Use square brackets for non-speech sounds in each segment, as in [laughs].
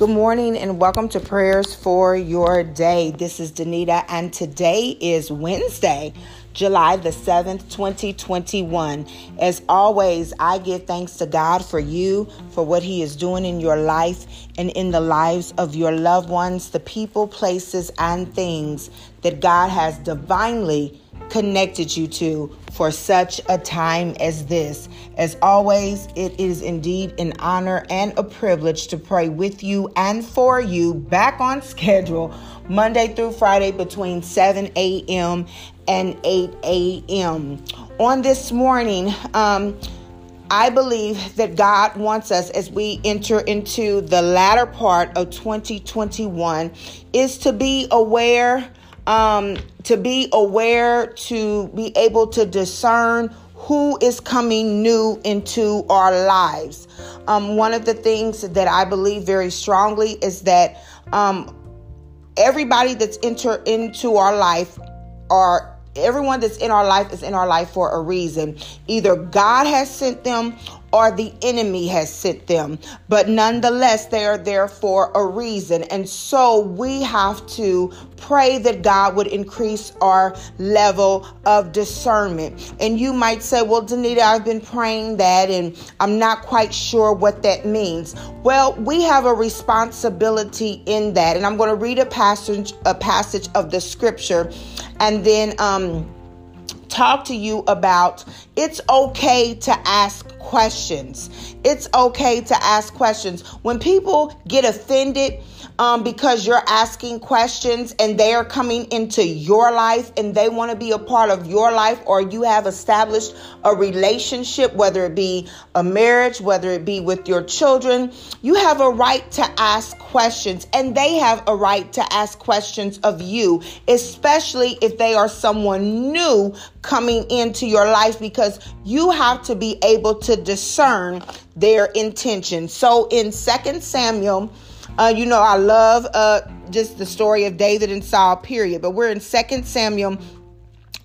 Good morning and welcome to Prayers for Your Day. This is Danita, and today is Wednesday, July the 7th, 2021. As always, I give thanks to God for you, for what He is doing in your life and in the lives of your loved ones, the people, places, and things that God has divinely connected you to for such a time as this. As always, it is indeed an honor and a privilege to pray with you and for you back on [laughs] schedule Monday through Friday between 7 a.m. and 8 a.m. On this morning, um, I believe that God wants us as we enter into the latter part of 2021 is to be aware um, to be aware, to be able to discern who is coming new into our lives. Um, one of the things that I believe very strongly is that um, everybody that's enter into our life are everyone that's in our life is in our life for a reason. Either God has sent them or the enemy has sent them. But nonetheless, they are there for a reason. And so we have to pray that God would increase our level of discernment. And you might say, Well, Danita, I've been praying that and I'm not quite sure what that means. Well, we have a responsibility in that. And I'm going to read a passage, a passage of the scripture and then um talk to you about it's okay to ask questions. It's okay to ask questions. When people get offended um, because you're asking questions and they are coming into your life and they want to be a part of your life, or you have established a relationship, whether it be a marriage, whether it be with your children, you have a right to ask questions and they have a right to ask questions of you, especially if they are someone new coming into your life because you have to be able to discern their intention. So in Second Samuel, uh, you know, I love uh, just the story of David and Saul, period. But we're in Second Samuel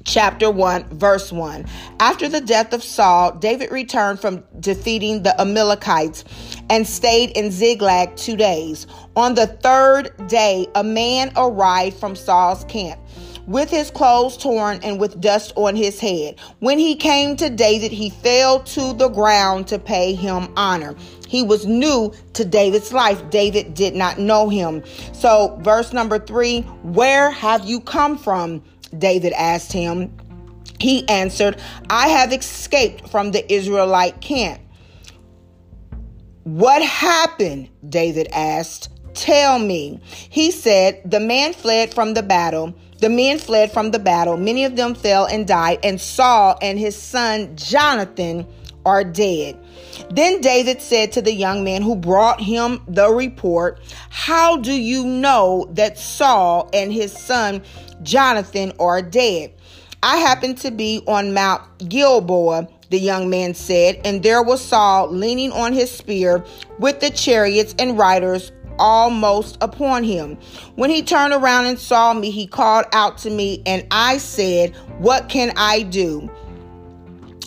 chapter 1, verse 1. After the death of Saul, David returned from defeating the Amalekites and stayed in Ziklag two days. On the third day, a man arrived from Saul's camp with his clothes torn and with dust on his head. When he came to David, he fell to the ground to pay him honor. He was new to David's life. David did not know him. So, verse number three, where have you come from? David asked him. He answered, I have escaped from the Israelite camp. What happened? David asked. Tell me. He said, The man fled from the battle. The men fled from the battle. Many of them fell and died, and Saul and his son Jonathan are dead. Then David said to the young man who brought him the report, How do you know that Saul and his son Jonathan are dead? I happened to be on Mount Gilboa, the young man said, and there was Saul leaning on his spear with the chariots and riders almost upon him. When he turned around and saw me, he called out to me, and I said, What can I do?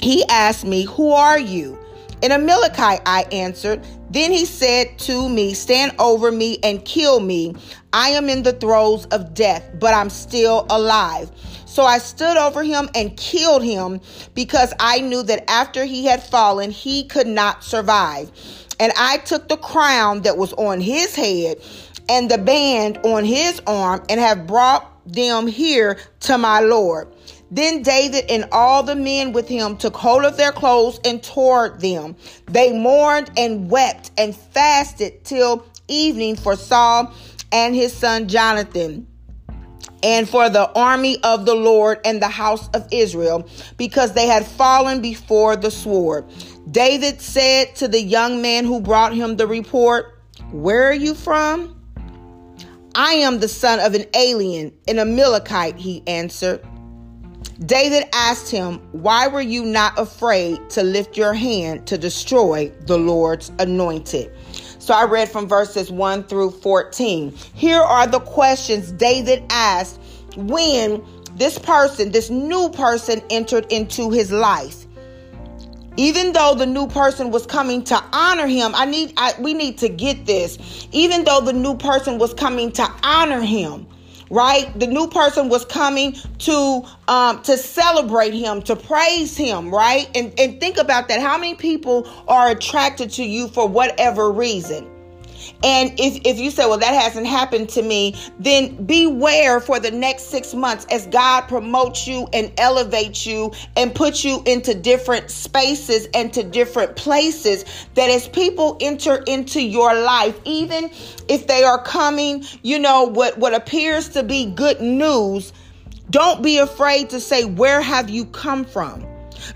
He asked me, Who are you? In Amalekite, I answered. Then he said to me, Stand over me and kill me. I am in the throes of death, but I'm still alive. So I stood over him and killed him because I knew that after he had fallen, he could not survive. And I took the crown that was on his head and the band on his arm and have brought them here to my Lord. Then David and all the men with him took hold of their clothes and tore them. They mourned and wept and fasted till evening for Saul and his son Jonathan and for the army of the Lord and the house of Israel, because they had fallen before the sword. David said to the young man who brought him the report, Where are you from? I am the son of an alien, an Amalekite, he answered. David asked him, Why were you not afraid to lift your hand to destroy the Lord's anointed? So I read from verses 1 through 14. Here are the questions David asked when this person, this new person, entered into his life. even though the new person was coming to honor him i need I, we need to get this even though the new person was coming to honor him right? The new person was coming to um to celebrate him to praise him right? And and think about that. How many people are attracted to you for whatever reason and if, if you say, well, that hasn't happened to me, then beware for the next six months as God promotes you and elevates you and puts you into different spaces and to different places. That as people enter into your life, even if they are coming, you know, what, what appears to be good news, don't be afraid to say, Where have you come from?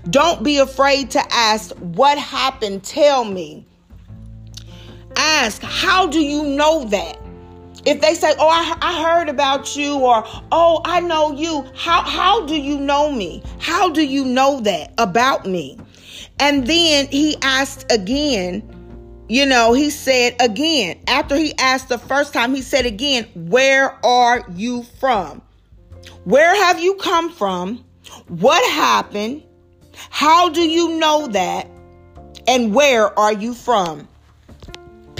Don't be afraid to ask, What happened? Tell me ask, how do you know that? If they say, "Oh, I, I heard about you," or "Oh, I know you," how how do you know me? How do you know that about me? And then he asked again. You know, he said again after he asked the first time. He said again, "Where are you from? Where have you come from? What happened? How do you know that? And where are you from?"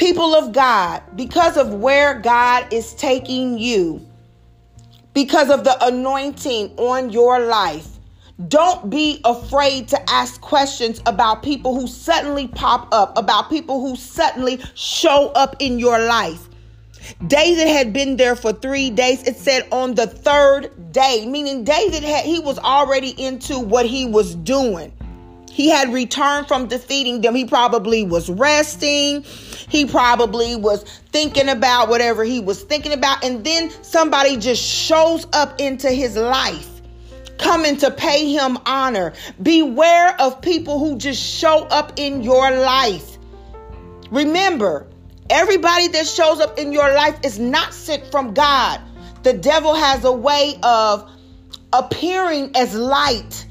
People of God, because of where God is taking you, because of the anointing on your life, don't be afraid to ask questions about people who suddenly pop up, about people who suddenly show up in your life. David had been there for three days. It said on the third day, meaning David had, he was already into what he was doing. He had returned from defeating them. He probably was resting. He probably was thinking about whatever he was thinking about. And then somebody just shows up into his life, coming to pay him honor. Beware of people who just show up in your life. Remember, everybody that shows up in your life is not sent from God. The devil has a way of appearing as light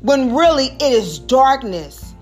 when really it is darkness.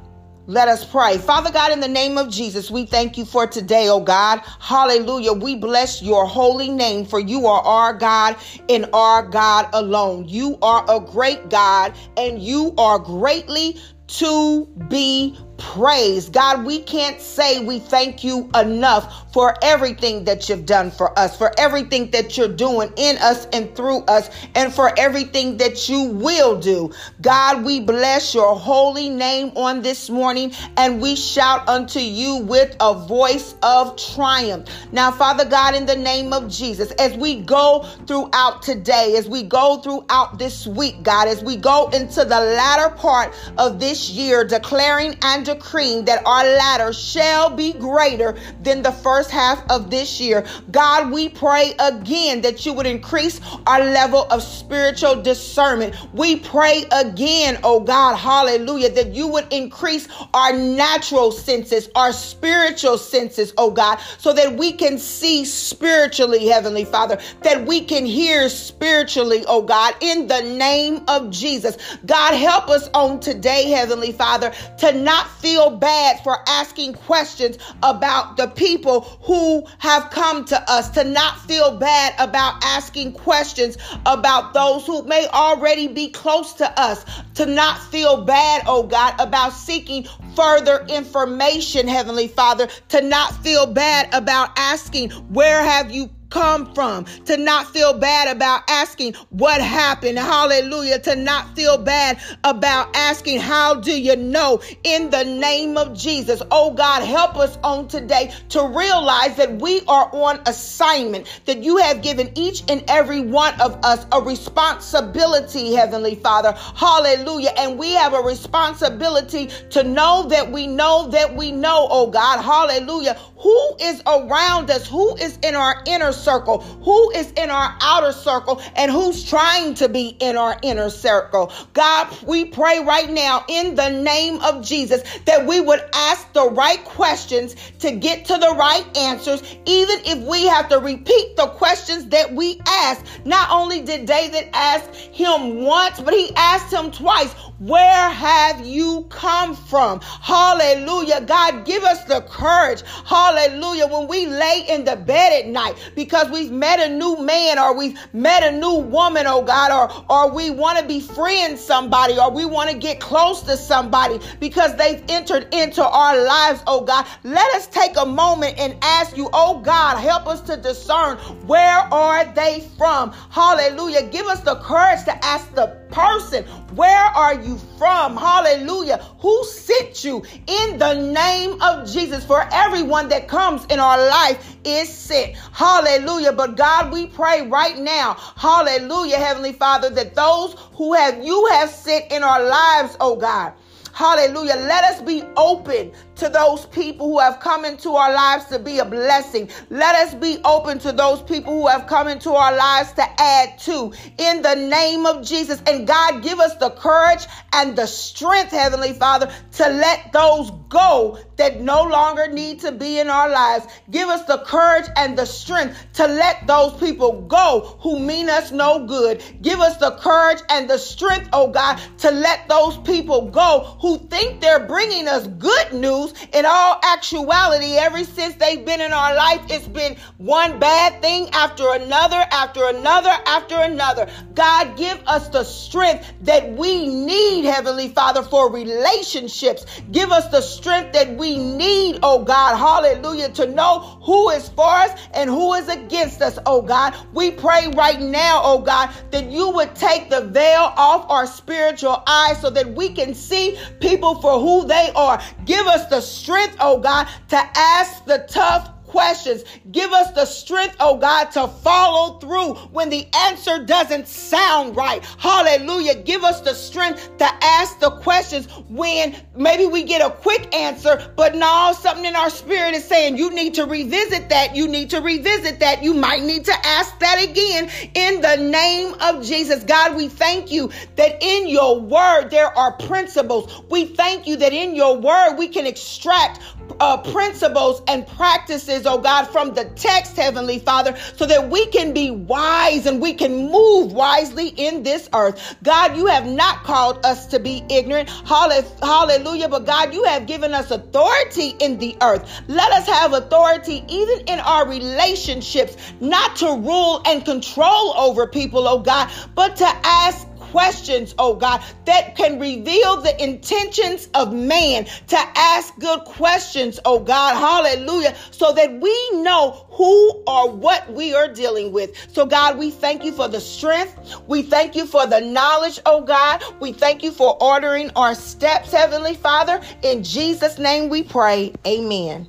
Let us pray. Father God, in the name of Jesus, we thank you for today, oh God. Hallelujah. We bless your holy name, for you are our God and our God alone. You are a great God, and you are greatly to be praise. God, we can't say we thank you enough for everything that you've done for us, for everything that you're doing in us and through us, and for everything that you will do. God, we bless your holy name on this morning and we shout unto you with a voice of triumph. Now, Father God, in the name of Jesus, as we go throughout today, as we go throughout this week, God, as we go into the latter part of this year, declaring and decreeing that our latter shall be greater than the first half of this year. God, we pray again that you would increase our level of spiritual discernment. We pray again, oh God, hallelujah, that you would increase our natural senses, our spiritual senses, oh God, so that we can see spiritually, Heavenly Father, that we can hear spiritually, oh God, in the name of Jesus. God, help us on today, Heavenly Father, to not feel bad for asking questions about the people who have come to us, to not feel bad about asking questions about those who may already be close to us, to not feel bad, oh God, about seeking further information, Heavenly Father, to not feel bad about asking, Where have you come from, to not feel bad about asking what happened. Hallelujah. To not feel bad about asking, How do you know? In the name of Jesus. Oh God, help us on today to realize that we are on assignment, that you have given each and every one of us a responsibility, Heavenly Father. Hallelujah. And we have a responsibility to know that we know that we know, oh God. Hallelujah. Who is around us? Who is in our inner circle, who is in our outer circle, and who's trying to be in our inner circle. God, we pray right now in the name of Jesus that we would ask the right questions to get to the right answers, even if we have to repeat the questions that we asked. Not only did David ask him once, but he asked him twice. Where have you come from? Hallelujah. God, give us the courage. Hallelujah. When we lay in the bed at night because we've met a new man or we've met a new woman, oh God, or, or we want to be friends somebody or we want to get close to somebody because they've entered into our lives, oh God. Let us take a moment and ask you, oh God, help us to discern where are they from? Hallelujah. Give us the courage to ask the person, where are you from? Hallelujah. Who sent you in the name of Jesus? For everyone that comes in our life is sent. Hallelujah. But God, we pray right now, hallelujah, Heavenly Father, that those who have you have sent in our lives, oh God, Hallelujah. Let us be open to those people who have come into our lives to be a blessing. Let us be open to those people who have come into our lives to add to in the name of Jesus. And God, give us the courage and the strength, Heavenly Father, to let those go that no longer need to be in our lives. Give us the courage and the strength to let those people go who mean us no good. Give us the courage and the strength, oh God, to let those people go who think they're bringing us good news. In all actuality, ever since they've been in our life, it's been one bad thing after another, after another, after another. God, give us the strength that we need, Heavenly Father, for relationships. Give us the strength that we need, oh God, hallelujah, to know who is for us and who is against us, oh God. We pray right now, oh God, that you would take the veil off our spiritual eyes so that we can see people for who they are. Give us the strength, oh God, to ask the tough questions. Give us the strength, oh God, to follow through when the answer doesn't sound right. Hallelujah. Give us the strength to ask the questions when maybe we get a quick answer, but now something in our spirit is saying you need to revisit that. You need to revisit that. You might need to ask that again in the name of Jesus. God, we thank you that in your word there are principles. We thank you that in your word we can extract uh, principles and practices, oh God, from the text, Heavenly Father, so that we can be wise and we can move wisely in this earth. God, you have not called us to be ignorant. Hallelujah. But God, you have given us authority in the earth. Let us have authority even in our relationships, not to rule and control over people, oh God, but to ask questions, oh God, that can reveal the intentions of man, to ask good questions, oh God, hallelujah, so that we know who or what we are dealing with. So, God, we thank you for the strength. We thank you for the knowledge, oh God. We thank you for ordering our steps, Heavenly Father. In Jesus' name we pray. Amen.